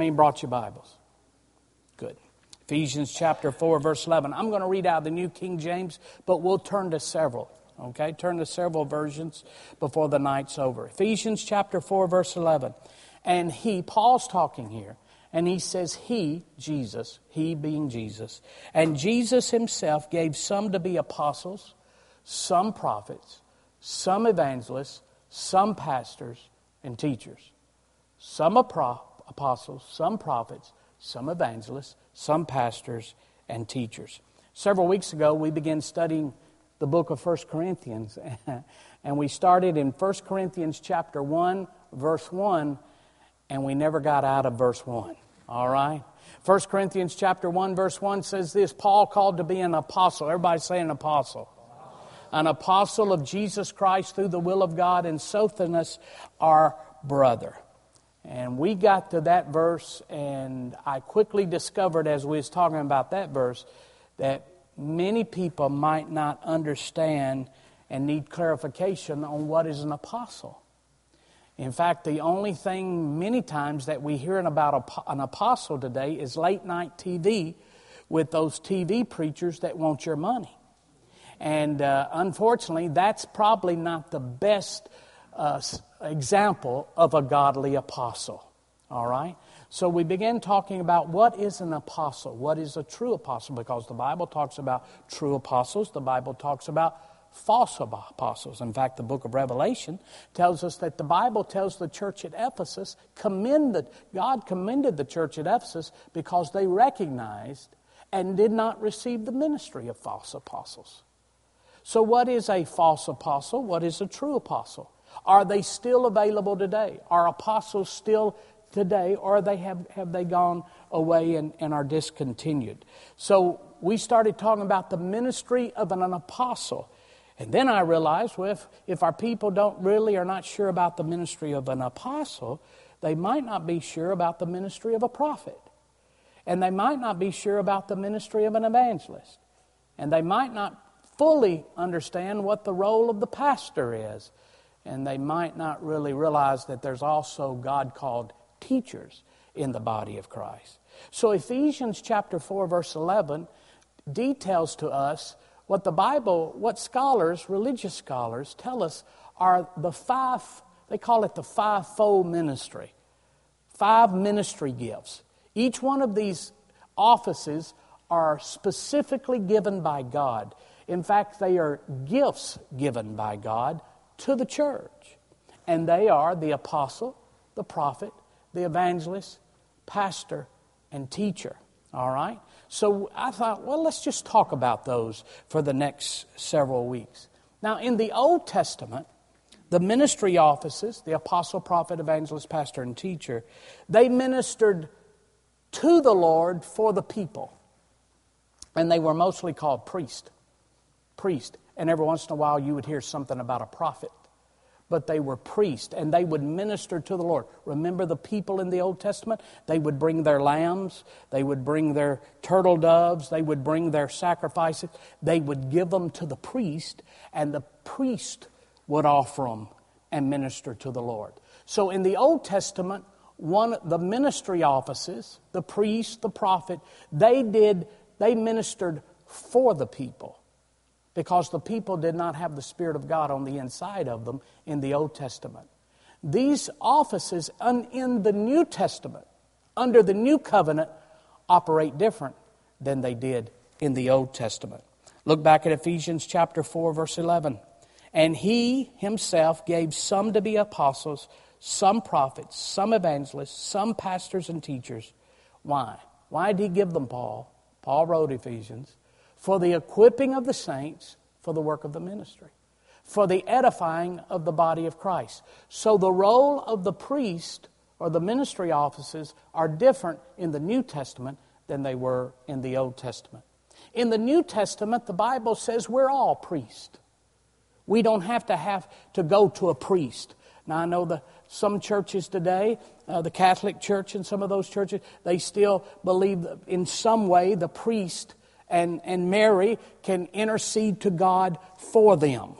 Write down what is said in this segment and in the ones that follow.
Many brought your Bibles? Good. Ephesians chapter 4, verse 11. I'm going to read out the New King James, but we'll turn to several. Okay? Turn to several versions before the night's over. Ephesians chapter 4, verse 11. And he, Paul's talking here, and he says, He, Jesus, He being Jesus, and Jesus Himself gave some to be apostles, some prophets, some evangelists, some pastors and teachers, some apostles, some prophets, some evangelists, some pastors and teachers. Several weeks ago, we began studying the book of 1 Corinthians, and we started in 1 Corinthians chapter 1, verse 1 and we never got out of verse 1. All right? 1 Corinthians chapter 1 verse 1 says this, Paul called to be an apostle. Everybody say an apostle. An apostle of Jesus Christ through the will of God and Sosthenes our brother. And we got to that verse and I quickly discovered as we was talking about that verse that many people might not understand and need clarification on what is an apostle. In fact, the only thing many times that we hear about an apostle today is late night TV with those TV preachers that want your money. And uh, unfortunately, that's probably not the best uh, example of a godly apostle. All right? So we begin talking about what is an apostle? What is a true apostle? Because the Bible talks about true apostles, the Bible talks about false apostles. In fact, the book of Revelation tells us that the Bible tells the church at Ephesus, commended, God commended the church at Ephesus because they recognized and did not receive the ministry of false apostles. So, what is a false apostle? What is a true apostle? Are they still available today? Are apostles still today, or they have, have they gone away and, and are discontinued? So, we started talking about the ministry of an, an apostle. And then I realized, well, if, if our people don't really are not sure about the ministry of an apostle, they might not be sure about the ministry of a prophet. And they might not be sure about the ministry of an evangelist. And they might not fully understand what the role of the pastor is. And they might not really realize that there's also God called teachers in the body of Christ. So Ephesians chapter 4 verse 11 details to us what the Bible, what scholars, religious scholars, tell us are the five, they call it the five-fold ministry. Five ministry gifts. Each one of these offices are specifically given by God. In fact, they are gifts given by God to the church. And they are the apostle, the prophet, the evangelist, pastor, and teacher. All right? So I thought, well, let's just talk about those for the next several weeks. Now, in the Old Testament, the ministry offices, the apostle, prophet, evangelist, pastor, and teacher, they ministered to the Lord for the people. And they were mostly called priest. Priest. And every once in a while you would hear something about a prophet but they were priests and they would minister to the Lord. Remember the people in the Old Testament? They would bring their lambs, they would bring their turtle doves, they would bring their sacrifices. They would give them to the priest, and the priest would offer them and minister to the Lord. So in the Old Testament, one the ministry offices, the priest, the prophet, they did they ministered for the people because the people did not have the Spirit of God on the inside of them in the Old Testament. These offices in the New Testament, under the New Covenant, operate different than they did in the Old Testament. Look back at Ephesians chapter 4, verse 11. And he himself gave some to be apostles, some prophets, some evangelists, some pastors and teachers. Why? Why did he give them Paul? Paul wrote Ephesians for the equipping of the saints for the work of the ministry, for the edifying of the body of Christ. So the role of the priest or the ministry offices are different in the New Testament than they were in the Old Testament. In the New Testament, the Bible says we're all priests. We don't have to have to go to a priest. Now I know the some churches today, uh, the Catholic Church and some of those churches, they still believe in some way the priest and, and Mary can intercede to God for them.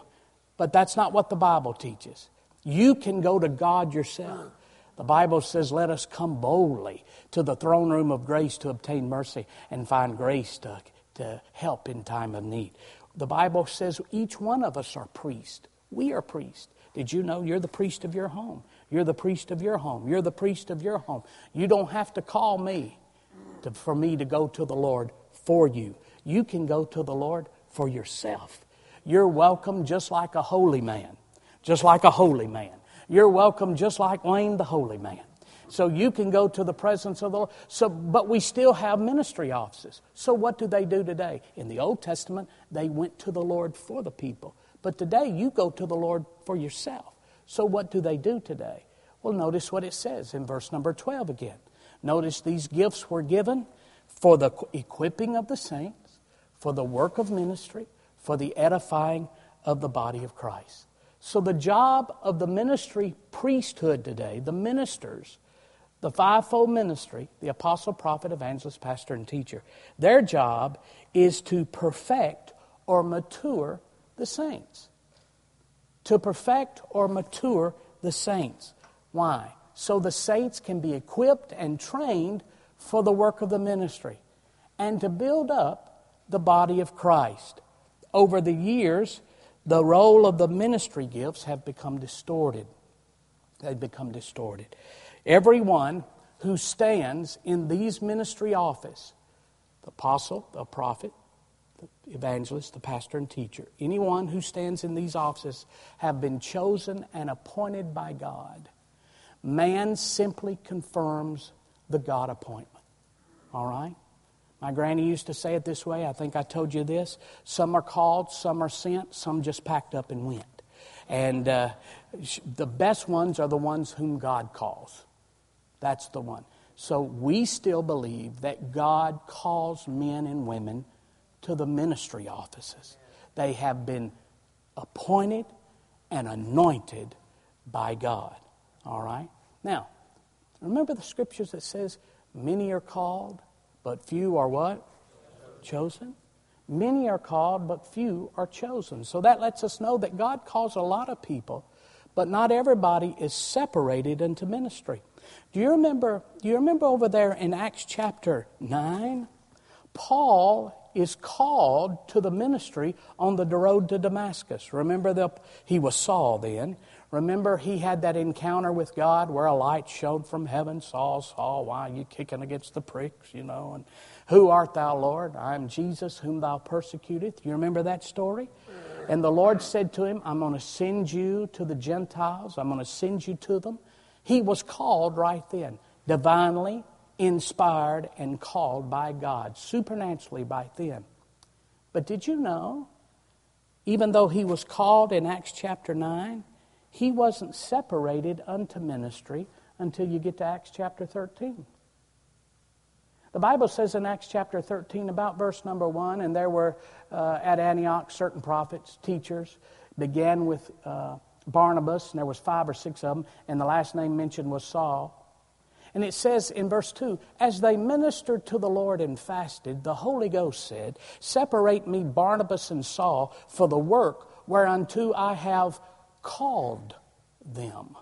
But that's not what the Bible teaches. You can go to God yourself. The Bible says, Let us come boldly to the throne room of grace to obtain mercy and find grace to, to help in time of need. The Bible says each one of us are priests. We are priests. Did you know you're the priest of your home? You're the priest of your home. You're the priest of your home. You don't have to call me to, for me to go to the Lord for you. You can go to the Lord for yourself. You're welcome just like a holy man, just like a holy man. You're welcome just like Wayne the holy man. So you can go to the presence of the Lord. So, but we still have ministry offices. So what do they do today? In the Old Testament, they went to the Lord for the people. But today, you go to the Lord for yourself. So what do they do today? Well, notice what it says in verse number 12 again. Notice these gifts were given for the equipping of the saints, for the work of ministry, for the edifying of the body of Christ. So, the job of the ministry priesthood today, the ministers, the fivefold ministry, the apostle, prophet, evangelist, pastor, and teacher, their job is to perfect or mature the saints. To perfect or mature the saints. Why? So the saints can be equipped and trained for the work of the ministry and to build up the body of Christ over the years, the role of the ministry gifts have become distorted. They've become distorted. Everyone who stands in these ministry office, the apostle, the prophet, the evangelist, the pastor, and teacher, anyone who stands in these offices have been chosen and appointed by God. Man simply confirms the God appointment. All right? My granny used to say it this way. I think I told you this. Some are called, some are sent, some just packed up and went. And uh, the best ones are the ones whom God calls. That's the one. So we still believe that God calls men and women to the ministry offices. They have been appointed and anointed by God. All right? Now, remember the scriptures that says, many are called, but few are what? Chosen. Many are called, but few are chosen. So that lets us know that God calls a lot of people, but not everybody is separated into ministry. Do you remember, do you remember over there in Acts chapter 9? Paul is called to the ministry on the road to Damascus. Remember, the, he was Saul then. Remember, he had that encounter with God where a light showed from heaven. Saul, Saul, why are you kicking against the pricks, you know? And who art thou, Lord? I am Jesus, whom thou persecutest. You remember that story? And the Lord said to him, I'm going to send you to the Gentiles, I'm going to send you to them. He was called right then, divinely inspired and called by God, supernaturally by then. But did you know, even though he was called in Acts chapter 9, he wasn't separated unto ministry until you get to Acts chapter 13. The Bible says in Acts chapter 13, about verse number 1, and there were uh, at Antioch certain prophets, teachers, began with uh, Barnabas, and there was five or six of them, and the last name mentioned was Saul. And it says in verse 2 As they ministered to the Lord and fasted, the Holy Ghost said, Separate me, Barnabas and Saul, for the work whereunto I have called them.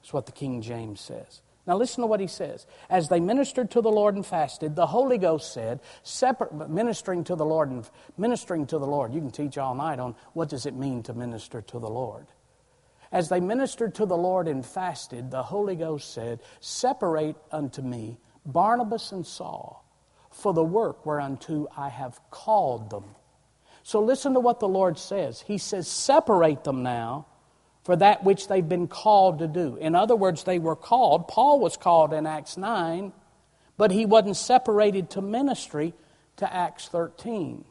That's what the King James says. Now listen to what he says. As they ministered to the Lord and fasted, the Holy Ghost said, separate but ministering to the Lord and ministering to the Lord. You can teach all night on what does it mean to minister to the Lord. As they ministered to the Lord and fasted, the Holy Ghost said, Separate unto me Barnabas and Saul for the work whereunto I have called them. So listen to what the Lord says. He says, Separate them now for that which they've been called to do. In other words, they were called. Paul was called in Acts 9, but he wasn't separated to ministry to Acts 13.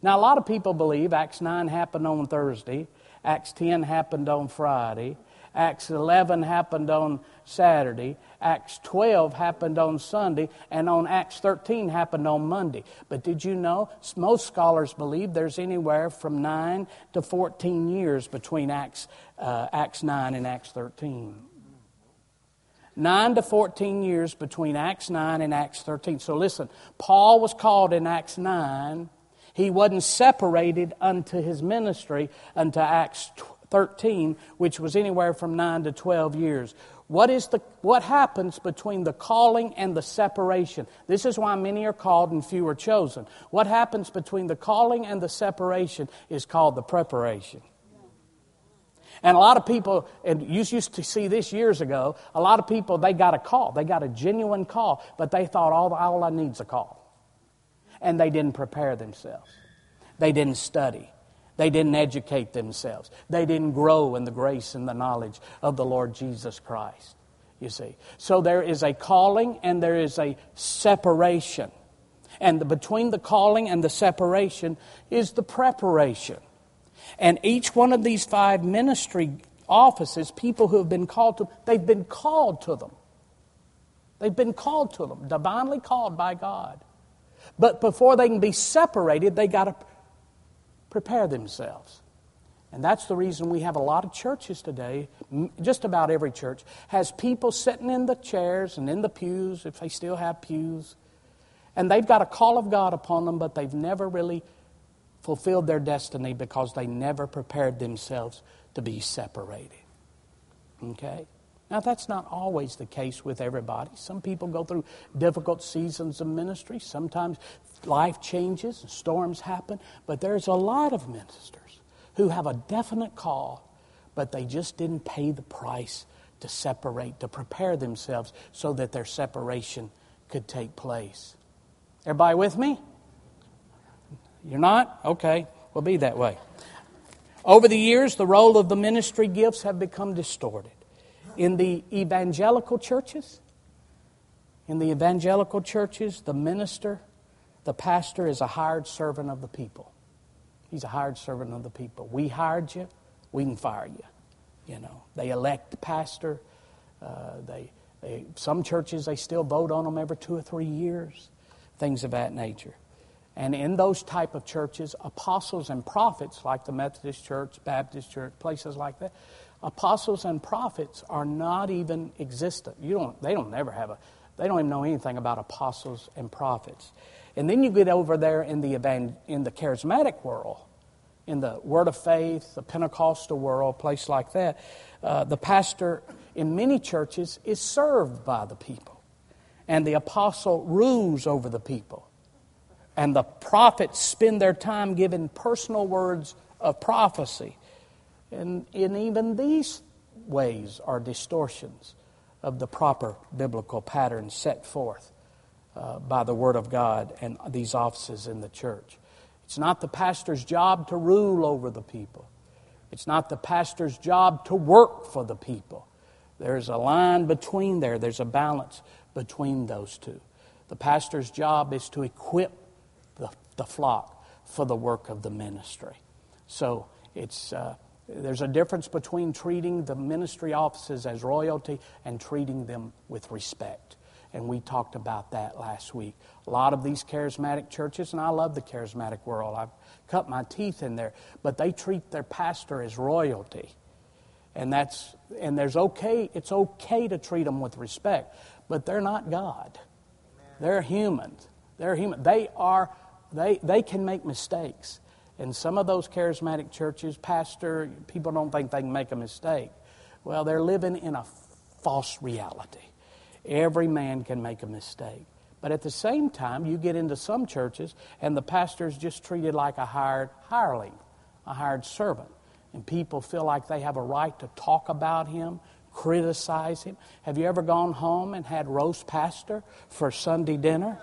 Now, a lot of people believe Acts 9 happened on Thursday, Acts 10 happened on Friday. Acts 11 happened on Saturday. Acts 12 happened on Sunday. And on Acts 13 happened on Monday. But did you know? Most scholars believe there's anywhere from 9 to 14 years between Acts, uh, Acts 9 and Acts 13. 9 to 14 years between Acts 9 and Acts 13. So listen, Paul was called in Acts 9. He wasn't separated unto his ministry unto Acts 13, which was anywhere from 9 to 12 years. What, is the, what happens between the calling and the separation? This is why many are called and few are chosen. What happens between the calling and the separation is called the preparation. And a lot of people, and you used to see this years ago, a lot of people, they got a call. They got a genuine call, but they thought all, all I need is a call. And they didn't prepare themselves. They didn't study. They didn't educate themselves. They didn't grow in the grace and the knowledge of the Lord Jesus Christ. You see. So there is a calling and there is a separation. And between the calling and the separation is the preparation. And each one of these five ministry offices, people who have been called to, they've been called to them. They've been called to them, divinely called by God. But before they can be separated, they got to prepare themselves. And that's the reason we have a lot of churches today, just about every church, has people sitting in the chairs and in the pews, if they still have pews, and they've got a call of God upon them, but they've never really fulfilled their destiny because they never prepared themselves to be separated. Okay? Now, that's not always the case with everybody. Some people go through difficult seasons of ministry. Sometimes life changes, and storms happen. But there's a lot of ministers who have a definite call, but they just didn't pay the price to separate, to prepare themselves so that their separation could take place. Everybody with me? You're not? Okay, we'll be that way. Over the years, the role of the ministry gifts have become distorted. In the evangelical churches, in the evangelical churches, the minister, the pastor is a hired servant of the people. He's a hired servant of the people. We hired you, we can fire you. You know, they elect the pastor. Uh, they, they, some churches they still vote on them every two or three years, things of that nature. And in those type of churches, apostles and prophets, like the Methodist Church, Baptist Church, places like that, apostles and prophets are not even existent. You don't, they don't ever have a, they don't even know anything about apostles and prophets. And then you get over there in the, in the charismatic world, in the Word of Faith, the Pentecostal world, a place like that, uh, the pastor in many churches is served by the people. And the apostle rules over the people and the prophets spend their time giving personal words of prophecy. And in even these ways are distortions of the proper biblical pattern set forth uh, by the Word of God and these offices in the church. It's not the pastor's job to rule over the people. It's not the pastor's job to work for the people. There's a line between there, there's a balance between those two. The pastor's job is to equip the flock for the work of the ministry. So it's, uh, there's a difference between treating the ministry offices as royalty and treating them with respect. And we talked about that last week. A lot of these charismatic churches, and I love the charismatic world, I've cut my teeth in there, but they treat their pastor as royalty. And that's and there's okay, it's okay to treat them with respect, but they're not God. They're humans. They're human. They are they, they can make mistakes. And some of those charismatic churches, pastor, people don't think they can make a mistake. Well, they're living in a false reality. Every man can make a mistake. But at the same time, you get into some churches and the pastor is just treated like a hired hireling, a hired servant. And people feel like they have a right to talk about him, criticize him. Have you ever gone home and had roast pastor for Sunday dinner?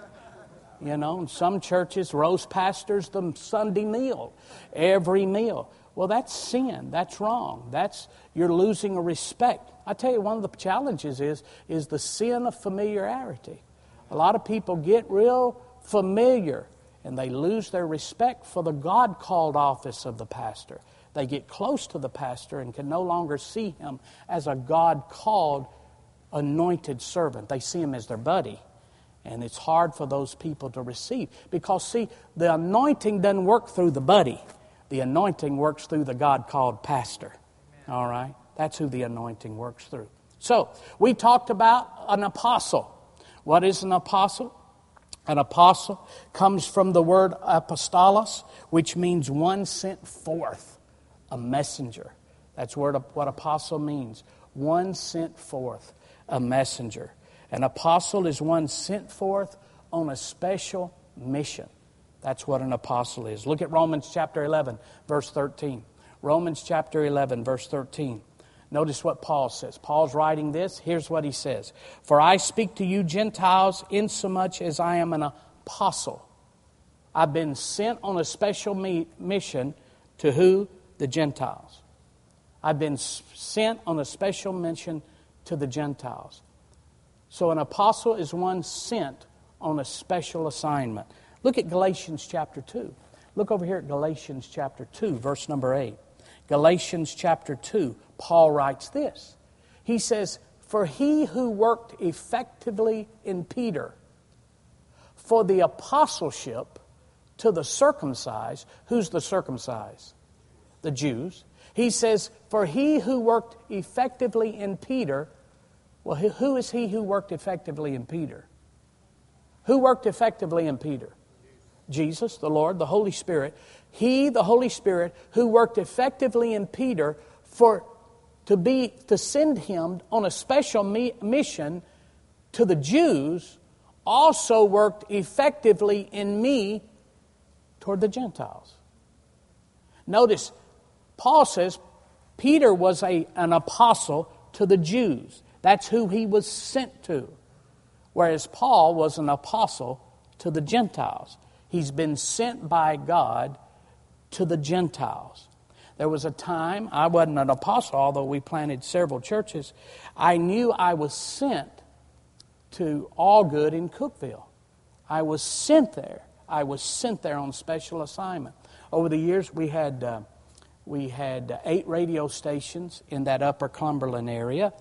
You know, in some churches, roast pastors the Sunday meal, every meal. Well, that's sin. That's wrong. That's you're losing a respect. I tell you, one of the challenges is is the sin of familiarity. A lot of people get real familiar and they lose their respect for the God called office of the pastor. They get close to the pastor and can no longer see him as a God called anointed servant. They see him as their buddy. And it's hard for those people to receive. Because, see, the anointing doesn't work through the buddy, the anointing works through the God called pastor. All right? That's who the anointing works through. So, we talked about an apostle. What is an apostle? An apostle comes from the word apostolos, which means one sent forth, a messenger. That's what apostle means. One sent forth, a messenger. An apostle is one sent forth on a special mission. That's what an apostle is. Look at Romans chapter 11, verse 13. Romans chapter 11, verse 13. Notice what Paul says. Paul's writing this. Here's what he says For I speak to you Gentiles insomuch as I am an apostle. I've been sent on a special mission to who? The Gentiles. I've been sent on a special mission to the Gentiles. So an apostle is one sent on a special assignment. Look at Galatians chapter 2. Look over here at Galatians chapter 2, verse number 8. Galatians chapter 2, Paul writes this. He says, For he who worked effectively in Peter for the apostleship to the circumcised, who's the circumcised? The Jews. He says, For he who worked effectively in Peter, well, who is he who worked effectively in Peter? Who worked effectively in Peter? Jesus, the Lord, the Holy Spirit. He, the Holy Spirit, who worked effectively in Peter for to be to send him on a special mission to the Jews also worked effectively in me toward the Gentiles. Notice, Paul says Peter was a, an apostle to the Jews. That's who he was sent to. Whereas Paul was an apostle to the Gentiles. He's been sent by God to the Gentiles. There was a time, I wasn't an apostle, although we planted several churches. I knew I was sent to Algood in Cookeville. I was sent there. I was sent there on special assignment. Over the years, we had, uh, we had eight radio stations in that upper Cumberland area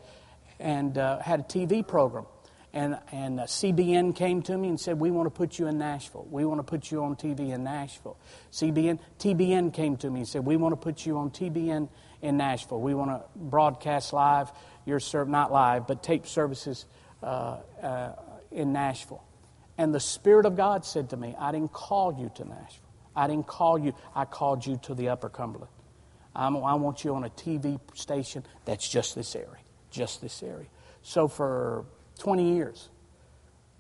and uh, had a TV program and, and uh, CBN came to me and said, We want to put you in Nashville. We want to put you on TV in Nashville. CBN, TBN came to me and said, We want to put you on TBN in Nashville. We want to broadcast live your serve, not live, but tape services uh, uh, in Nashville. And the Spirit of God said to me, I didn't call you to Nashville. I didn't call you, I called you to the Upper Cumberland. I'm, I want you on a TV station that's just this area, just this area. So for 20 years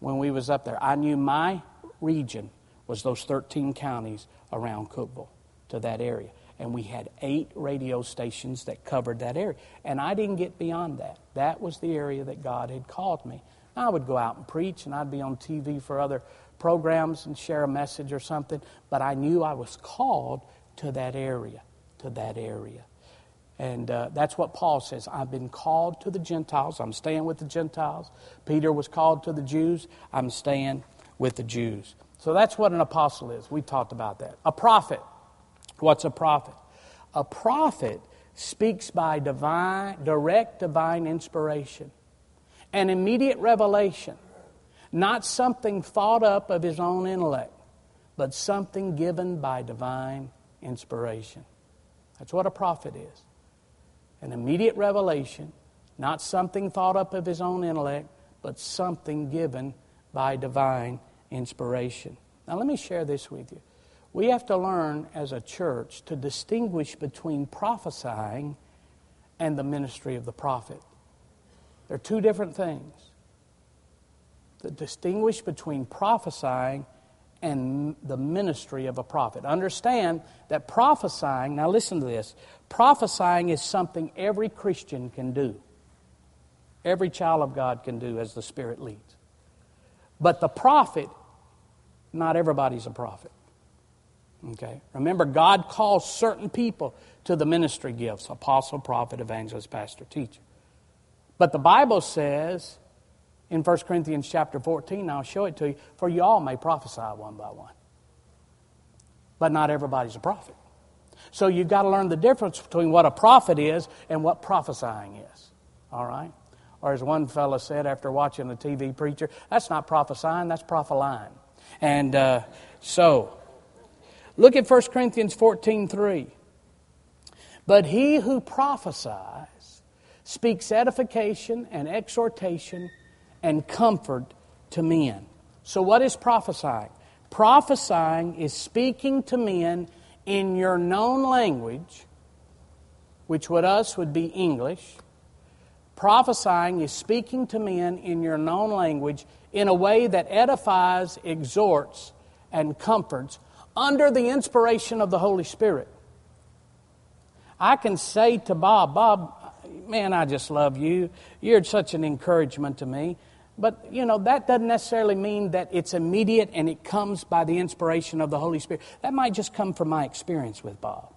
when we was up there. I knew my region was those 13 counties around Cookeville to that area. And we had eight radio stations that covered that area. And I didn't get beyond that. That was the area that God had called me. I would go out and preach, and I'd be on TV for other programs and share a message or something. But I knew I was called to that area, to that area. And uh, that's what Paul says. I've been called to the Gentiles. I'm staying with the Gentiles. Peter was called to the Jews. I'm staying with the Jews. So that's what an apostle is. We talked about that. A prophet. What's a prophet? A prophet speaks by divine, direct divine inspiration, an immediate revelation, not something thought up of his own intellect, but something given by divine inspiration. That's what a prophet is an immediate revelation, not something thought up of his own intellect, but something given by divine inspiration. Now, let me share this with you. We have to learn as a church to distinguish between prophesying and the ministry of the prophet. They're two different things. To distinguish between prophesying and the ministry of a prophet. Understand that prophesying, now listen to this, prophesying is something every Christian can do. Every child of God can do as the Spirit leads. But the prophet, not everybody's a prophet. Okay? Remember, God calls certain people to the ministry gifts apostle, prophet, evangelist, pastor, teacher. But the Bible says in 1 Corinthians chapter 14, I'll show it to you, for you all may prophesy one by one. But not everybody's a prophet. So you've got to learn the difference between what a prophet is and what prophesying is. All right? Or as one fellow said after watching a TV preacher, that's not prophesying, that's prophesying. And uh, so, look at 1 Corinthians 14 3. But he who prophesies speaks edification and exhortation and comfort to men. So, what is prophesying? Prophesying is speaking to men in your known language, which with us would be English. Prophesying is speaking to men in your known language in a way that edifies, exhorts, and comforts under the inspiration of the Holy Spirit. I can say to Bob, Bob, man, I just love you. You're such an encouragement to me. But, you know, that doesn't necessarily mean that it's immediate and it comes by the inspiration of the Holy Spirit. That might just come from my experience with Bob.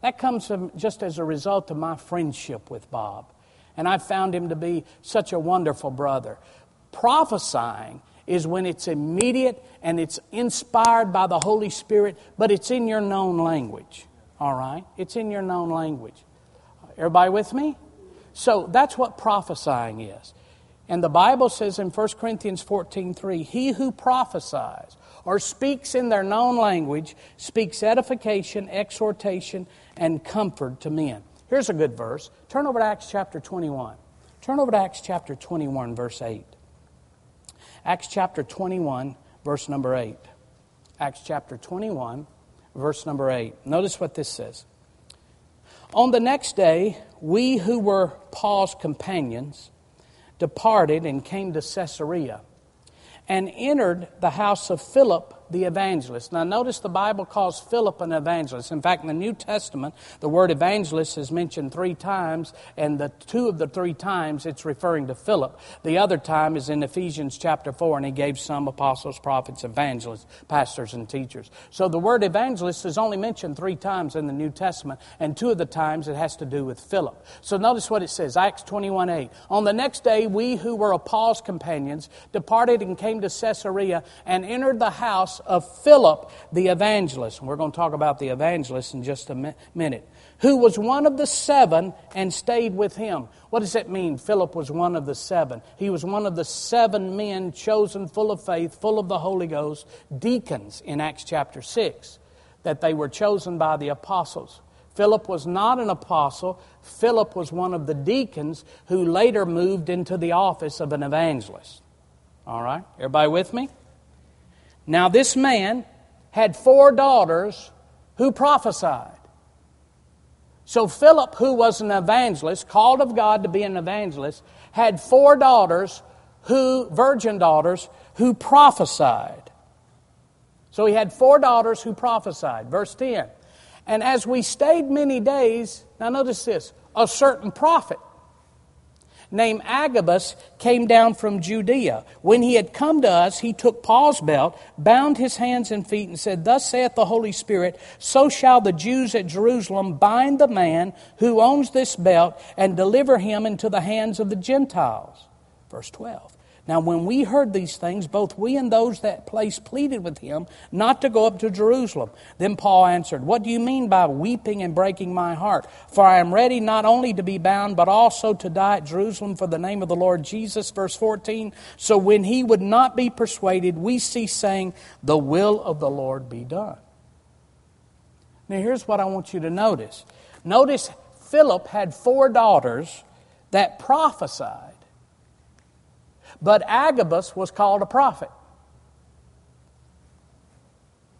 That comes from just as a result of my friendship with Bob. And I found him to be such a wonderful brother. Prophesying is when it's immediate and it's inspired by the Holy Spirit, but it's in your known language. All right? It's in your known language. Everybody with me? So that's what prophesying is. And the Bible says in 1 Corinthians 14 3, He who prophesies or speaks in their known language speaks edification, exhortation, and comfort to men. Here's a good verse. Turn over to Acts chapter 21. Turn over to Acts chapter 21, verse 8. Acts chapter 21, verse number 8. Acts chapter 21, verse number 8. Notice what this says. On the next day, we who were Paul's companions departed and came to Caesarea and entered the house of Philip the evangelist. Now, notice the Bible calls Philip an evangelist. In fact, in the New Testament, the word evangelist is mentioned three times, and the two of the three times it's referring to Philip. The other time is in Ephesians chapter 4, and he gave some apostles, prophets, evangelists, pastors, and teachers. So the word evangelist is only mentioned three times in the New Testament, and two of the times it has to do with Philip. So notice what it says Acts 21 8. On the next day, we who were Paul's companions departed and came to Caesarea and entered the house of Philip the evangelist. And we're going to talk about the evangelist in just a minute. Who was one of the seven and stayed with him. What does that mean? Philip was one of the seven. He was one of the seven men chosen full of faith, full of the Holy Ghost, deacons in Acts chapter 6, that they were chosen by the apostles. Philip was not an apostle. Philip was one of the deacons who later moved into the office of an evangelist. All right? Everybody with me? Now, this man had four daughters who prophesied. So, Philip, who was an evangelist, called of God to be an evangelist, had four daughters who, virgin daughters, who prophesied. So, he had four daughters who prophesied. Verse 10. And as we stayed many days, now notice this, a certain prophet named Agabus came down from Judea. When he had come to us, he took Paul's belt, bound his hands and feet, and said, Thus saith the Holy Spirit, so shall the Jews at Jerusalem bind the man who owns this belt and deliver him into the hands of the Gentiles. Verse 12. Now, when we heard these things, both we and those that place pleaded with him not to go up to Jerusalem. Then Paul answered, What do you mean by weeping and breaking my heart? For I am ready not only to be bound, but also to die at Jerusalem for the name of the Lord Jesus. Verse 14. So when he would not be persuaded, we cease saying, The will of the Lord be done. Now, here's what I want you to notice. Notice Philip had four daughters that prophesied. But Agabus was called a prophet.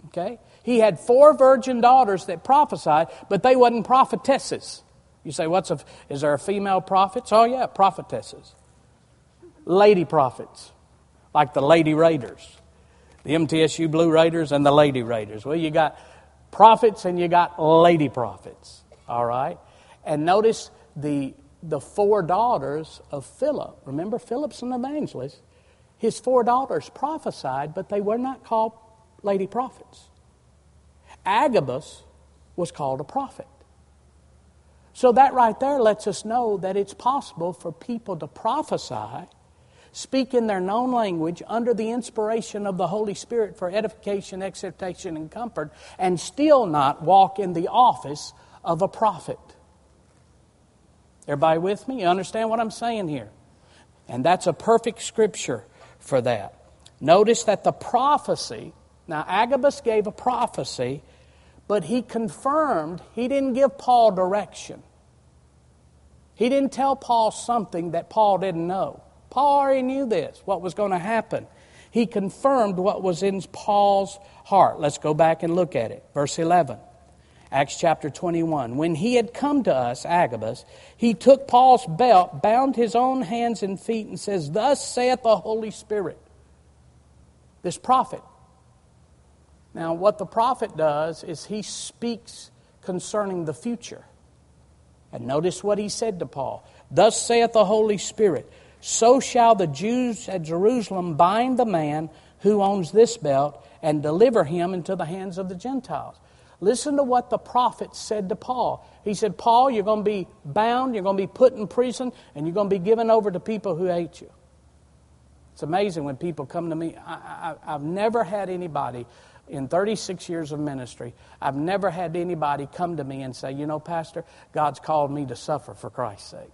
Okay? He had four virgin daughters that prophesied, but they wasn't prophetesses. You say, what's a, is there a female prophets? Oh, yeah, prophetesses. Lady prophets, like the Lady Raiders, the MTSU Blue Raiders and the Lady Raiders. Well, you got prophets and you got lady prophets, all right? And notice the the four daughters of Philip. Remember, Philip's an evangelist. His four daughters prophesied, but they were not called lady prophets. Agabus was called a prophet. So that right there lets us know that it's possible for people to prophesy speak in their known language under the inspiration of the Holy Spirit for edification, exhortation, and comfort, and still not walk in the office of a prophet. Everybody with me? You understand what I'm saying here? And that's a perfect scripture for that. Notice that the prophecy, now Agabus gave a prophecy, but he confirmed, he didn't give Paul direction. He didn't tell Paul something that Paul didn't know. Paul already knew this, what was going to happen. He confirmed what was in Paul's heart. Let's go back and look at it. Verse 11. Acts chapter 21. When he had come to us, Agabus, he took Paul's belt, bound his own hands and feet, and says, Thus saith the Holy Spirit. This prophet. Now, what the prophet does is he speaks concerning the future. And notice what he said to Paul Thus saith the Holy Spirit, so shall the Jews at Jerusalem bind the man who owns this belt and deliver him into the hands of the Gentiles. Listen to what the prophet said to Paul. He said, Paul, you're going to be bound, you're going to be put in prison, and you're going to be given over to people who hate you. It's amazing when people come to me. I, have never had anybody in 36 years of ministry, I've never had anybody come to me and say, You know, Pastor, God's called me to suffer for Christ's sake.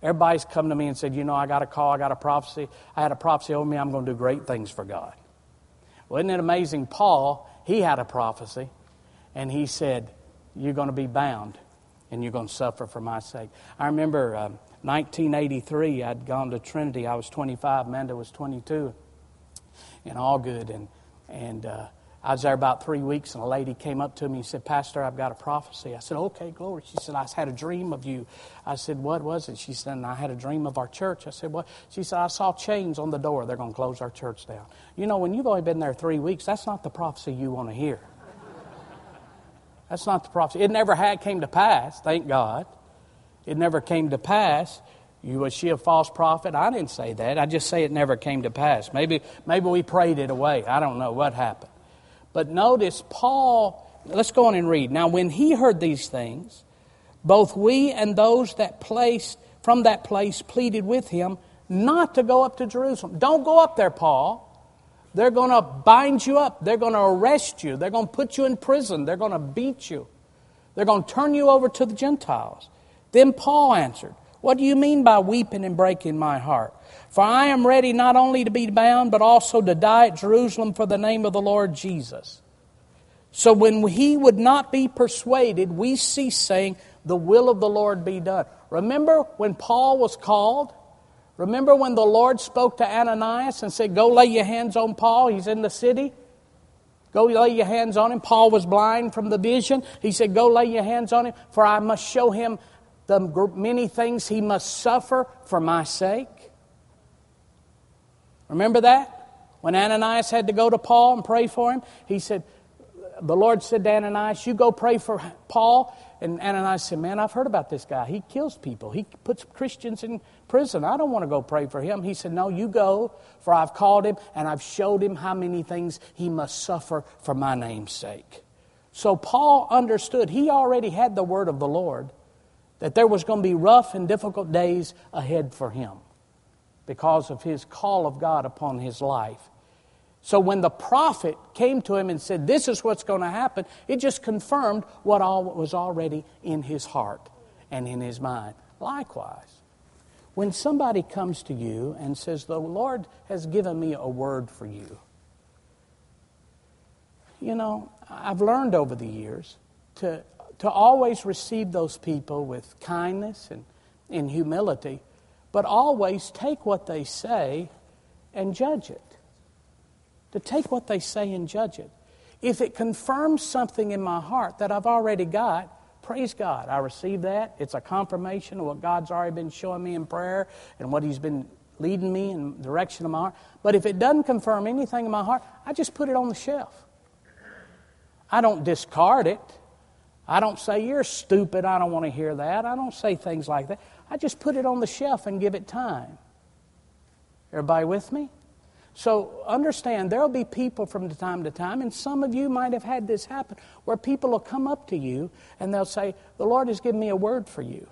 Everybody's come to me and said, You know, I got a call, I got a prophecy. I had a prophecy over me, I'm going to do great things for God. Well, isn't it amazing? Paul, he had a prophecy, and he said, You're going to be bound and you're going to suffer for my sake. I remember um, 1983, I'd gone to Trinity. I was 25, Amanda was 22, and Algood. And, and uh, I was there about three weeks, and a lady came up to me and said, Pastor, I've got a prophecy. I said, Okay, glory. She said, I had a dream of you. I said, What was it? She said, I had a dream of our church. I said, What? She said, I saw chains on the door. They're going to close our church down. You know, when you've only been there three weeks, that's not the prophecy you want to hear. That's not the prophecy. It never had came to pass, thank God. It never came to pass. You, was she a false prophet? I didn't say that. I just say it never came to pass. Maybe, maybe we prayed it away. I don't know what happened. But notice Paul, let's go on and read. Now, when he heard these things, both we and those that placed from that place pleaded with him not to go up to Jerusalem. Don't go up there, Paul. They're going to bind you up. They're going to arrest you. They're going to put you in prison. They're going to beat you. They're going to turn you over to the Gentiles. Then Paul answered, What do you mean by weeping and breaking my heart? For I am ready not only to be bound, but also to die at Jerusalem for the name of the Lord Jesus. So when he would not be persuaded, we cease saying, The will of the Lord be done. Remember when Paul was called? Remember when the Lord spoke to Ananias and said, Go lay your hands on Paul? He's in the city. Go lay your hands on him. Paul was blind from the vision. He said, Go lay your hands on him, for I must show him the many things he must suffer for my sake. Remember that? When Ananias had to go to Paul and pray for him, he said, The Lord said to Ananias, You go pray for Paul and Ananias said, Man, I've heard about this guy. He kills people, he puts Christians in prison. I don't want to go pray for him. He said, No, you go, for I've called him and I've showed him how many things he must suffer for my name's sake. So Paul understood, he already had the word of the Lord that there was going to be rough and difficult days ahead for him because of his call of God upon his life. So when the prophet came to him and said, This is what's going to happen, it just confirmed what all was already in his heart and in his mind. Likewise, when somebody comes to you and says, The Lord has given me a word for you, you know, I've learned over the years to, to always receive those people with kindness and in humility, but always take what they say and judge it to take what they say and judge it. If it confirms something in my heart that I've already got, praise God. I receive that. It's a confirmation of what God's already been showing me in prayer and what He's been leading me in direction of my heart. But if it doesn't confirm anything in my heart, I just put it on the shelf. I don't discard it. I don't say, You're stupid. I don't want to hear that. I don't say things like that. I just put it on the shelf and give it time. Everybody with me? So understand, there'll be people from time to time, and some of you might have had this happen, where people will come up to you and they'll say, The Lord has given me a word for you.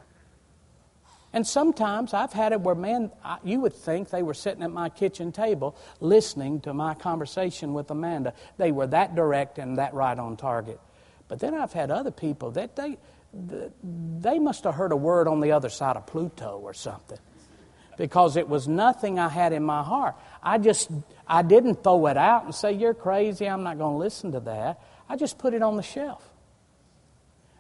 And sometimes I've had it where, man, I, you would think they were sitting at my kitchen table listening to my conversation with Amanda. They were that direct and that right on target. But then I've had other people that they, they must have heard a word on the other side of Pluto or something because it was nothing I had in my heart. I just, I didn't throw it out and say, You're crazy, I'm not going to listen to that. I just put it on the shelf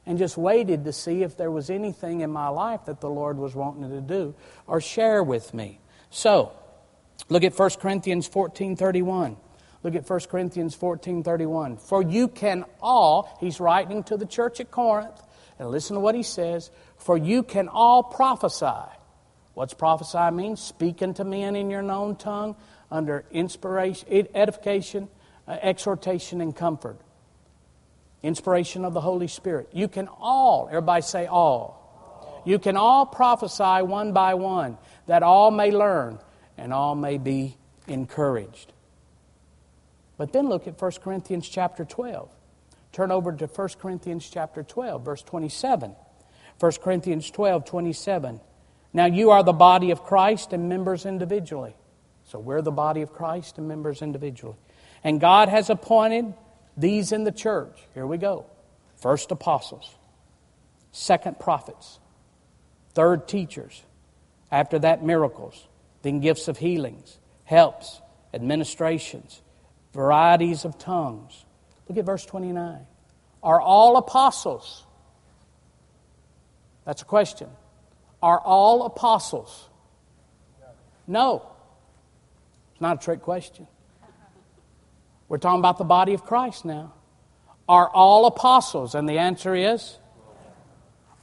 and just waited to see if there was anything in my life that the Lord was wanting to do or share with me. So, look at 1 Corinthians 14:31. Look at 1 Corinthians 14:31. For you can all, he's writing to the church at Corinth, and listen to what he says, for you can all prophesy. What's prophesy mean? Speaking to men in your known tongue under inspiration, edification, uh, exhortation, and comfort inspiration of the Holy Spirit. You can all, everybody say all. You can all prophesy one by one, that all may learn and all may be encouraged. But then look at 1 Corinthians chapter 12. Turn over to 1 Corinthians chapter 12, verse 27. 1 Corinthians 12, 27. Now you are the body of Christ and members individually. So we're the body of Christ and members individually. And God has appointed these in the church, here we go. First apostles, second prophets, third teachers, after that miracles, then gifts of healings, helps, administrations, varieties of tongues. Look at verse 29. Are all apostles? That's a question. Are all apostles? No. It's not a trick question. We're talking about the body of Christ now. Are all apostles? And the answer is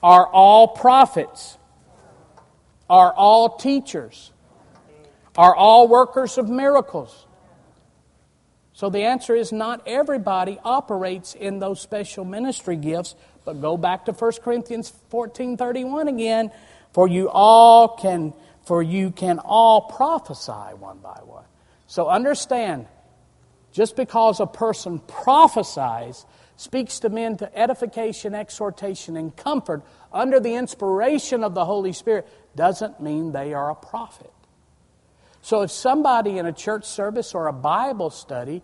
Are all prophets? Are all teachers? Are all workers of miracles? So the answer is not everybody operates in those special ministry gifts, but go back to 1 Corinthians 14:31 again, for you all can for you can all prophesy one by one. So understand just because a person prophesies, speaks to men to edification, exhortation, and comfort under the inspiration of the Holy Spirit, doesn't mean they are a prophet. So if somebody in a church service or a Bible study,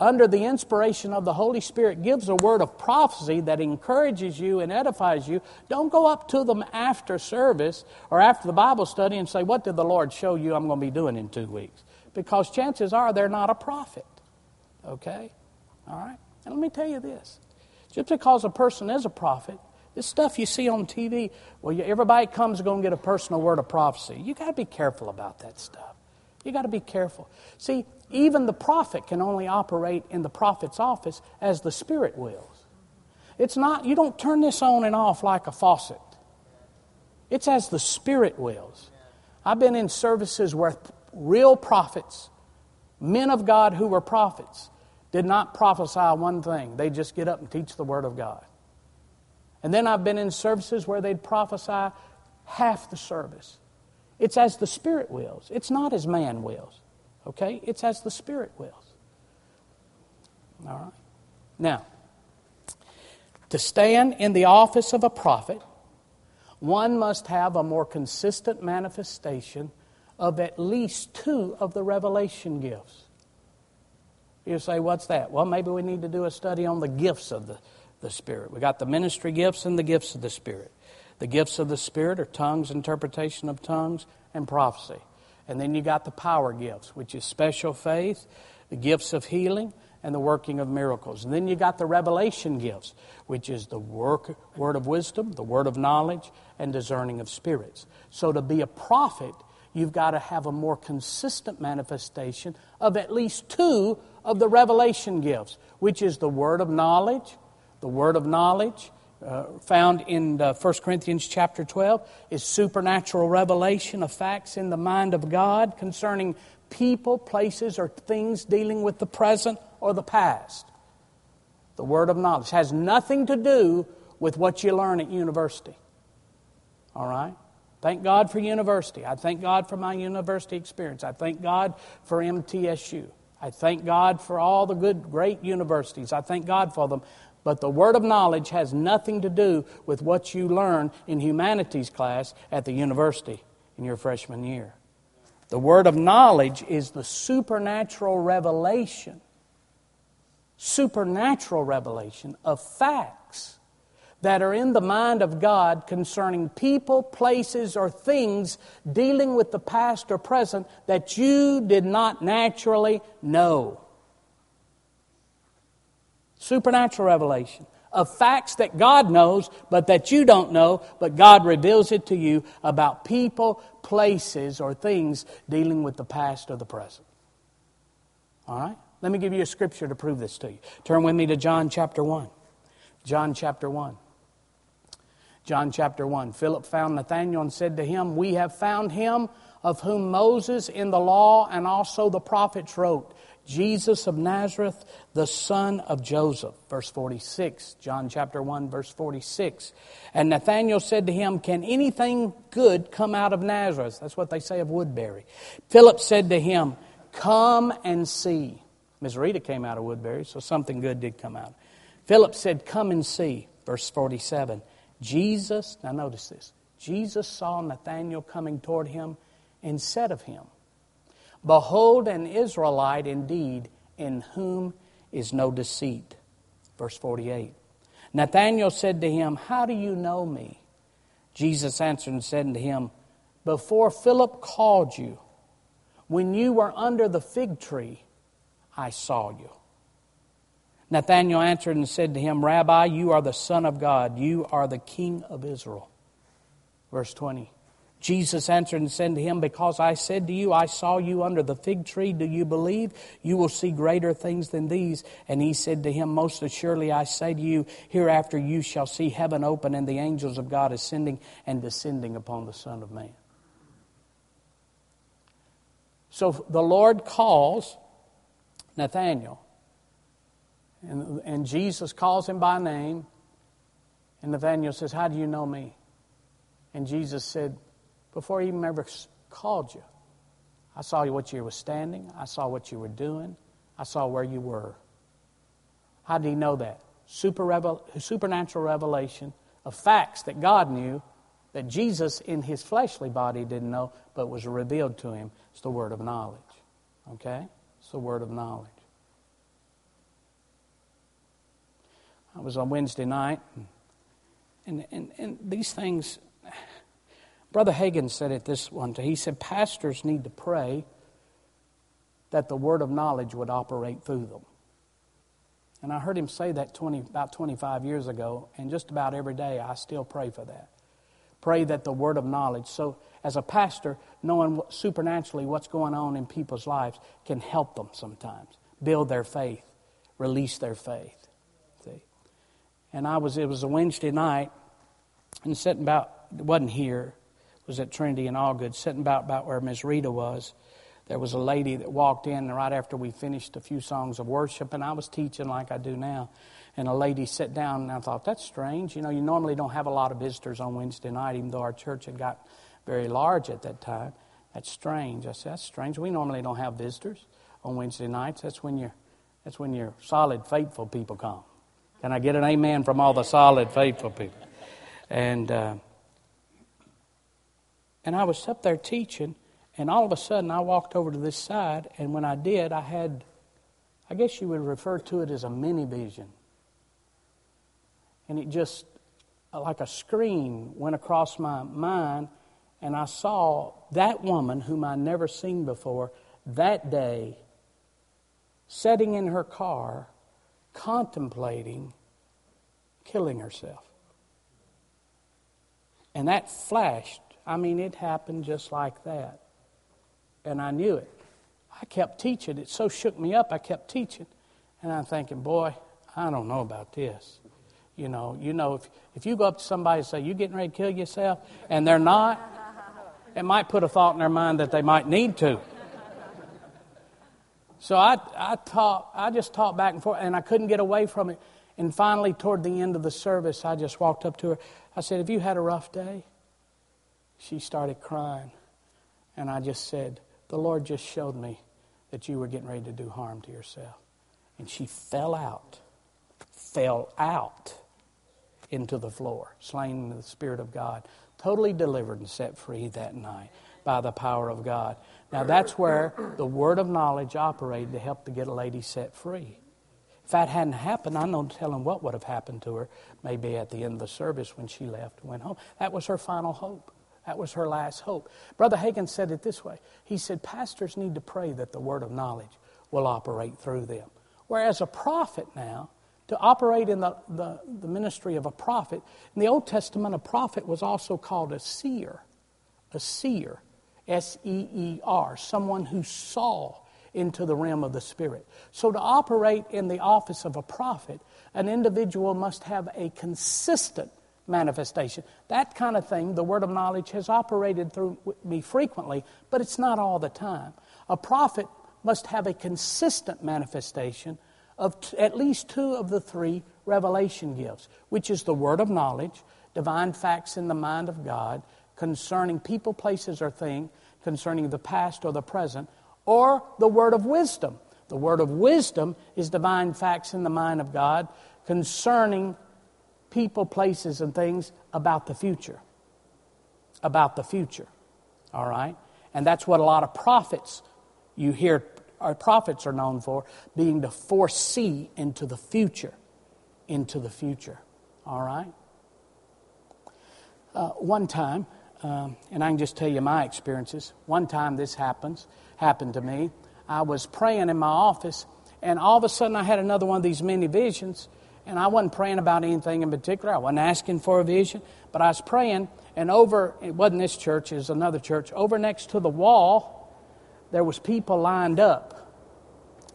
under the inspiration of the Holy Spirit, gives a word of prophecy that encourages you and edifies you, don't go up to them after service or after the Bible study and say, What did the Lord show you I'm going to be doing in two weeks? Because chances are they're not a prophet. Okay? All right? And let me tell you this just because a person is a prophet, this stuff you see on TV, well, everybody comes going to get a personal word of prophecy. You got to be careful about that stuff. You got to be careful. See, even the prophet can only operate in the prophet's office as the Spirit wills. It's not, you don't turn this on and off like a faucet. It's as the Spirit wills. I've been in services where real prophets, men of God who were prophets, did not prophesy one thing. They just get up and teach the Word of God. And then I've been in services where they'd prophesy half the service. It's as the Spirit wills, it's not as man wills. Okay? It's as the Spirit wills. All right? Now, to stand in the office of a prophet, one must have a more consistent manifestation of at least two of the revelation gifts. You say, what's that? Well, maybe we need to do a study on the gifts of the, the Spirit. We got the ministry gifts and the gifts of the Spirit. The gifts of the Spirit are tongues, interpretation of tongues, and prophecy. And then you got the power gifts, which is special faith, the gifts of healing, and the working of miracles. And then you got the revelation gifts, which is the work, word of wisdom, the word of knowledge, and discerning of spirits. So to be a prophet, you've got to have a more consistent manifestation of at least two of the revelation gifts, which is the word of knowledge. The word of knowledge, uh, found in uh, 1 Corinthians chapter 12, is supernatural revelation of facts in the mind of God concerning people, places, or things dealing with the present or the past. The word of knowledge has nothing to do with what you learn at university. All right? Thank God for university. I thank God for my university experience. I thank God for MTSU. I thank God for all the good, great universities. I thank God for them. But the word of knowledge has nothing to do with what you learn in humanities class at the university in your freshman year. The word of knowledge is the supernatural revelation, supernatural revelation of facts that are in the mind of God concerning people, places, or things dealing with the past or present that you did not naturally know. Supernatural revelation of facts that God knows, but that you don't know, but God reveals it to you about people, places, or things dealing with the past or the present. All right? Let me give you a scripture to prove this to you. Turn with me to John chapter 1. John chapter 1. John chapter 1. Philip found Nathanael and said to him, We have found him of whom Moses in the law and also the prophets wrote, Jesus of Nazareth, the son of Joseph. Verse 46, John chapter 1, verse 46. And Nathanael said to him, Can anything good come out of Nazareth? That's what they say of Woodbury. Philip said to him, Come and see. Miss Rita came out of Woodbury, so something good did come out. Philip said, Come and see. Verse 47. Jesus, now notice this. Jesus saw Nathanael coming toward him and said of him, Behold, an Israelite indeed, in whom is no deceit. Verse 48. Nathanael said to him, How do you know me? Jesus answered and said to him, Before Philip called you, when you were under the fig tree, I saw you. Nathanael answered and said to him, Rabbi, you are the Son of God. You are the King of Israel. Verse 20. Jesus answered and said to him, Because I said to you, I saw you under the fig tree, do you believe? You will see greater things than these. And he said to him, Most assuredly I say to you, hereafter you shall see heaven open and the angels of God ascending and descending upon the Son of Man. So the Lord calls Nathanael and, and Jesus calls him by name. And Nathanael says, How do you know me? And Jesus said, Before he even ever called you, I saw what you were standing, I saw what you were doing, I saw where you were. How did he know that? Super revel- supernatural revelation of facts that God knew that Jesus in his fleshly body didn't know, but was revealed to him. It's the word of knowledge. Okay? It's the word of knowledge. I was on Wednesday night, and, and, and these things, Brother Hagin said it this one. He said, Pastors need to pray that the word of knowledge would operate through them. And I heard him say that 20, about 25 years ago, and just about every day I still pray for that. Pray that the word of knowledge, so as a pastor, knowing supernaturally what's going on in people's lives can help them sometimes, build their faith, release their faith See? and I was it was a Wednesday night, and sitting about wasn't here, was at Trinity in Algood, sitting about about where Miss Rita was. There was a lady that walked in right after we finished a few songs of worship, and I was teaching like I do now. And a lady sat down, and I thought, that's strange. You know, you normally don't have a lot of visitors on Wednesday night, even though our church had got very large at that time. That's strange. I said, that's strange. We normally don't have visitors on Wednesday nights. That's when your, that's when your solid, faithful people come. Can I get an amen from all the solid, faithful people? And, uh, and I was up there teaching, and all of a sudden I walked over to this side, and when I did, I had, I guess you would refer to it as a mini vision. And it just, uh, like a screen, went across my mind, and I saw that woman whom I'd never seen before that day sitting in her car contemplating killing herself. And that flashed. I mean, it happened just like that. And I knew it. I kept teaching. It so shook me up, I kept teaching. And I'm thinking, boy, I don't know about this. You know, you know, if, if you go up to somebody and say, You getting ready to kill yourself? And they're not, it might put a thought in their mind that they might need to. So I, I, taught, I just talked back and forth, and I couldn't get away from it. And finally, toward the end of the service, I just walked up to her. I said, Have you had a rough day? She started crying. And I just said, The Lord just showed me that you were getting ready to do harm to yourself. And she fell out, fell out into the floor, slain in the Spirit of God, totally delivered and set free that night by the power of God. Now, that's where the word of knowledge operated to help to get a lady set free. If that hadn't happened, I know telling what would have happened to her maybe at the end of the service when she left and went home. That was her final hope. That was her last hope. Brother Hagin said it this way He said, Pastors need to pray that the word of knowledge will operate through them. Whereas a prophet now, to operate in the, the, the ministry of a prophet, in the Old Testament, a prophet was also called a seer. A seer. S E E R. Someone who saw into the realm of the Spirit. So, to operate in the office of a prophet, an individual must have a consistent manifestation. That kind of thing, the word of knowledge has operated through me frequently, but it's not all the time. A prophet must have a consistent manifestation of t- at least two of the three revelation gifts, which is the word of knowledge, divine facts in the mind of God concerning people, places, or things, concerning the past or the present, or the word of wisdom. The word of wisdom is divine facts in the mind of God concerning people, places, and things about the future. About the future. All right? And that's what a lot of prophets you hear our prophets are known for, being to foresee into the future. Into the future. All right? Uh, one time, um, and I can just tell you my experiences. One time this happens, happened to me. I was praying in my office, and all of a sudden I had another one of these many visions, and I wasn't praying about anything in particular. I wasn't asking for a vision, but I was praying, and over, it wasn't this church, it was another church, over next to the wall, there was people lined up,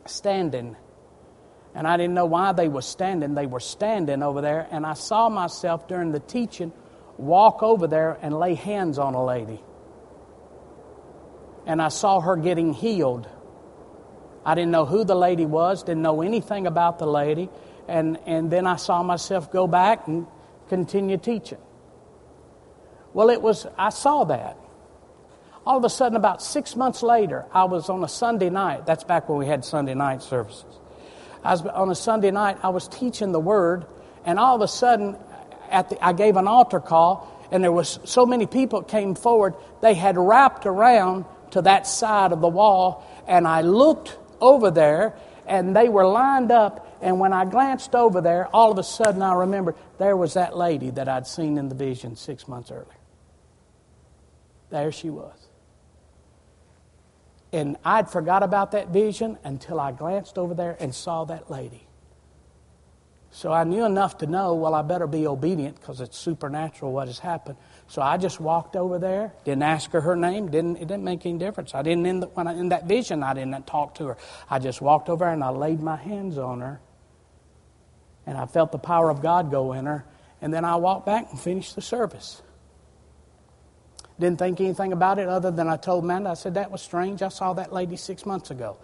standing. And I didn't know why they were standing. They were standing over there, and I saw myself during the teaching walk over there and lay hands on a lady. And I saw her getting healed. I didn't know who the lady was, didn't know anything about the lady. And, and then I saw myself go back and continue teaching. Well, it was, I saw that. All of a sudden, about six months later, I was on a Sunday night. That's back when we had Sunday night services. I was on a Sunday night, I was teaching the Word, and all of a sudden, at the, I gave an altar call, and there was so many people came forward. They had wrapped around to that side of the wall, and I looked over there, and they were lined up. And when I glanced over there, all of a sudden I remembered there was that lady that I'd seen in the vision six months earlier. There she was. And I'd forgot about that vision until I glanced over there and saw that lady. So I knew enough to know, well, I better be obedient because it's supernatural what has happened. So I just walked over there, didn't ask her her name, didn't, it didn't make any difference. I didn't, in, the, when I, in that vision, I didn't talk to her. I just walked over and I laid my hands on her, and I felt the power of God go in her, and then I walked back and finished the service. Didn't think anything about it other than I told Amanda, I said, that was strange. I saw that lady six months ago.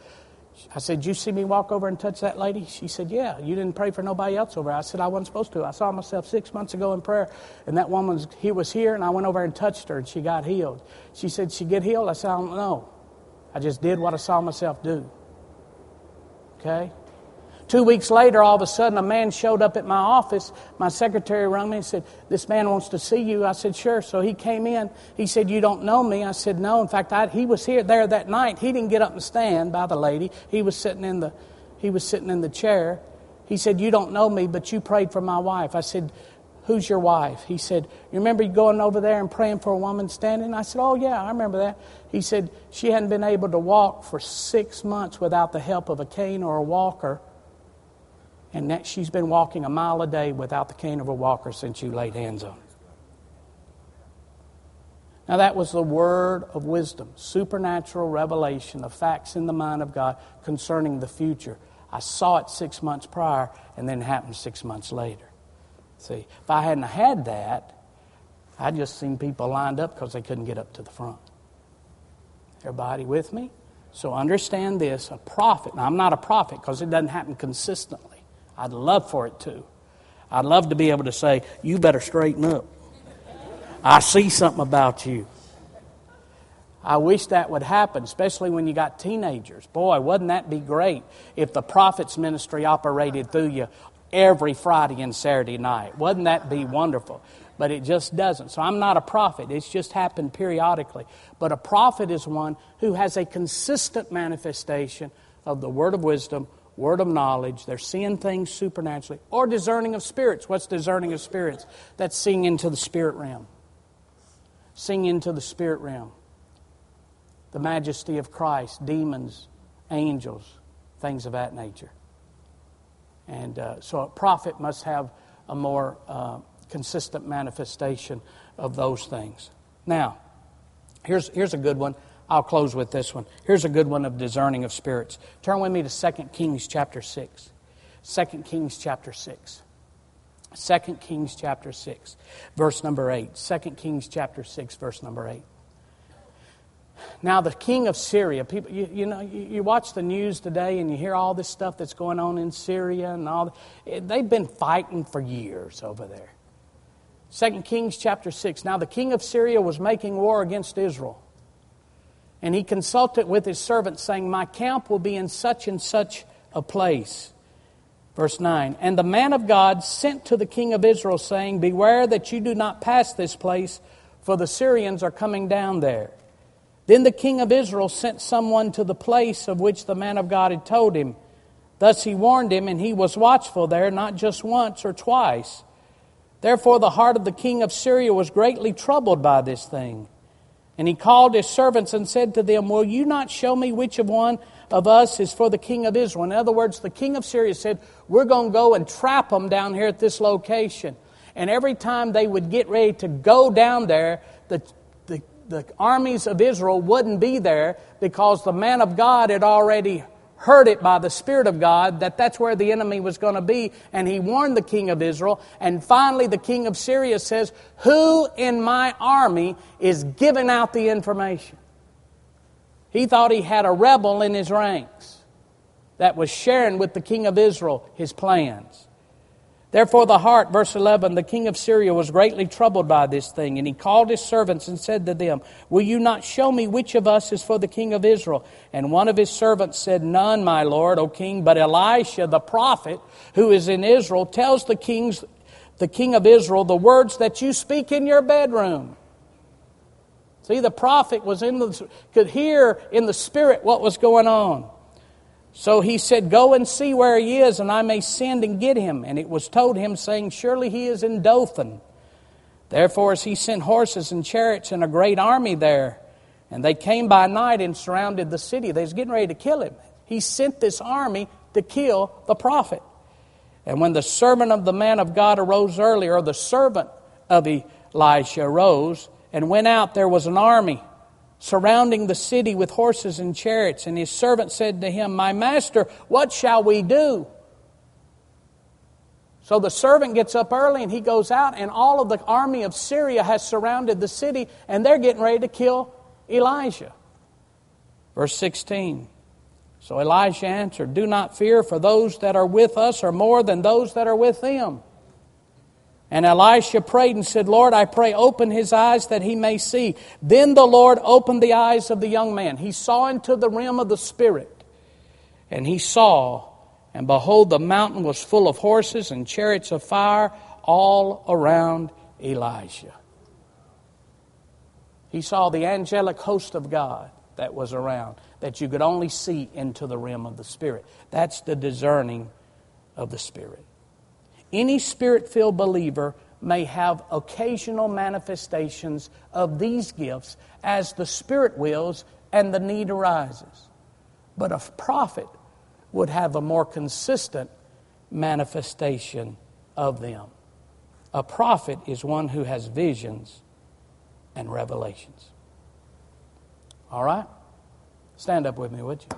I said, You see me walk over and touch that lady? She said, Yeah. You didn't pray for nobody else over. I said, I wasn't supposed to. I saw myself six months ago in prayer, and that woman he was here, and I went over and touched her, and she got healed. She said, She get healed? I said, I don't know. I just did what I saw myself do. Okay? Two weeks later, all of a sudden, a man showed up at my office. My secretary rang me and said, This man wants to see you. I said, Sure. So he came in. He said, You don't know me. I said, No. In fact, I, he was here there that night. He didn't get up and stand by the lady. He was sitting in the, he was sitting in the chair. He said, You don't know me, but you prayed for my wife. I said, Who's your wife? He said, You remember you going over there and praying for a woman standing? I said, Oh, yeah, I remember that. He said, She hadn't been able to walk for six months without the help of a cane or a walker and that she's been walking a mile a day without the cane of a walker since you laid hands on her. Now, that was the word of wisdom, supernatural revelation of facts in the mind of God concerning the future. I saw it six months prior, and then it happened six months later. See, if I hadn't had that, I'd just seen people lined up because they couldn't get up to the front. Everybody with me? So understand this a prophet, now I'm not a prophet because it doesn't happen consistently. I'd love for it to. I'd love to be able to say, You better straighten up. I see something about you. I wish that would happen, especially when you got teenagers. Boy, wouldn't that be great if the prophet's ministry operated through you every Friday and Saturday night. Wouldn't that be wonderful? But it just doesn't. So I'm not a prophet. It's just happened periodically. But a prophet is one who has a consistent manifestation of the word of wisdom, word of knowledge. They're seeing things supernaturally. Or discerning of spirits. What's discerning of spirits? That's seeing into the spirit realm. Seeing into the spirit realm. The majesty of Christ, demons, angels, things of that nature. And uh, so a prophet must have a more uh, consistent manifestation of those things. Now, here's, here's a good one. I'll close with this one. Here's a good one of discerning of spirits. Turn with me to 2 Kings chapter 6. 2 Kings chapter 6. 2 Kings chapter 6, verse number 8. 2 Kings chapter 6, verse number 8. Now, the king of Syria, people, you, you know, you, you, watch the news today and you hear all this stuff that's going on in Syria and all. Eh, they've been fighting for years over there. 2 Kings chapter 6. Now, the king of Syria was making war against Israel. And he consulted with his servants, saying, My camp will be in such and such a place. Verse 9 And the man of God sent to the king of Israel, saying, Beware that you do not pass this place, for the Syrians are coming down there. Then the king of Israel sent someone to the place of which the man of God had told him. Thus he warned him, and he was watchful there, not just once or twice. Therefore the heart of the king of Syria was greatly troubled by this thing. And he called his servants and said to them, Will you not show me which of one of us is for the king of Israel? In other words, the king of Syria said, We're going to go and trap them down here at this location. And every time they would get ready to go down there, the the armies of Israel wouldn't be there because the man of God had already heard it by the Spirit of God that that's where the enemy was going to be, and he warned the king of Israel. And finally, the king of Syria says, Who in my army is giving out the information? He thought he had a rebel in his ranks that was sharing with the king of Israel his plans. Therefore, the heart, verse 11, the king of Syria was greatly troubled by this thing, and he called his servants and said to them, Will you not show me which of us is for the king of Israel? And one of his servants said, None, my lord, O king, but Elisha the prophet, who is in Israel, tells the kings, the king of Israel the words that you speak in your bedroom. See, the prophet was in the, could hear in the spirit what was going on. So he said, Go and see where he is, and I may send and get him. And it was told him, saying, Surely he is in Dothan. Therefore, as he sent horses and chariots and a great army there, and they came by night and surrounded the city. They was getting ready to kill him. He sent this army to kill the prophet. And when the servant of the man of God arose early, or the servant of Elisha arose and went out, there was an army surrounding the city with horses and chariots. And his servant said to him, My master, what shall we do? So the servant gets up early and he goes out, and all of the army of Syria has surrounded the city, and they're getting ready to kill Elijah. Verse 16. So Elijah answered, Do not fear, for those that are with us are more than those that are with them. And Elisha prayed and said, Lord, I pray, open his eyes that he may see. Then the Lord opened the eyes of the young man. He saw into the realm of the Spirit. And he saw, and behold, the mountain was full of horses and chariots of fire all around Elijah. He saw the angelic host of God that was around, that you could only see into the realm of the Spirit. That's the discerning of the Spirit. Any spirit filled believer may have occasional manifestations of these gifts as the Spirit wills and the need arises. But a prophet would have a more consistent manifestation of them. A prophet is one who has visions and revelations. All right? Stand up with me, would you?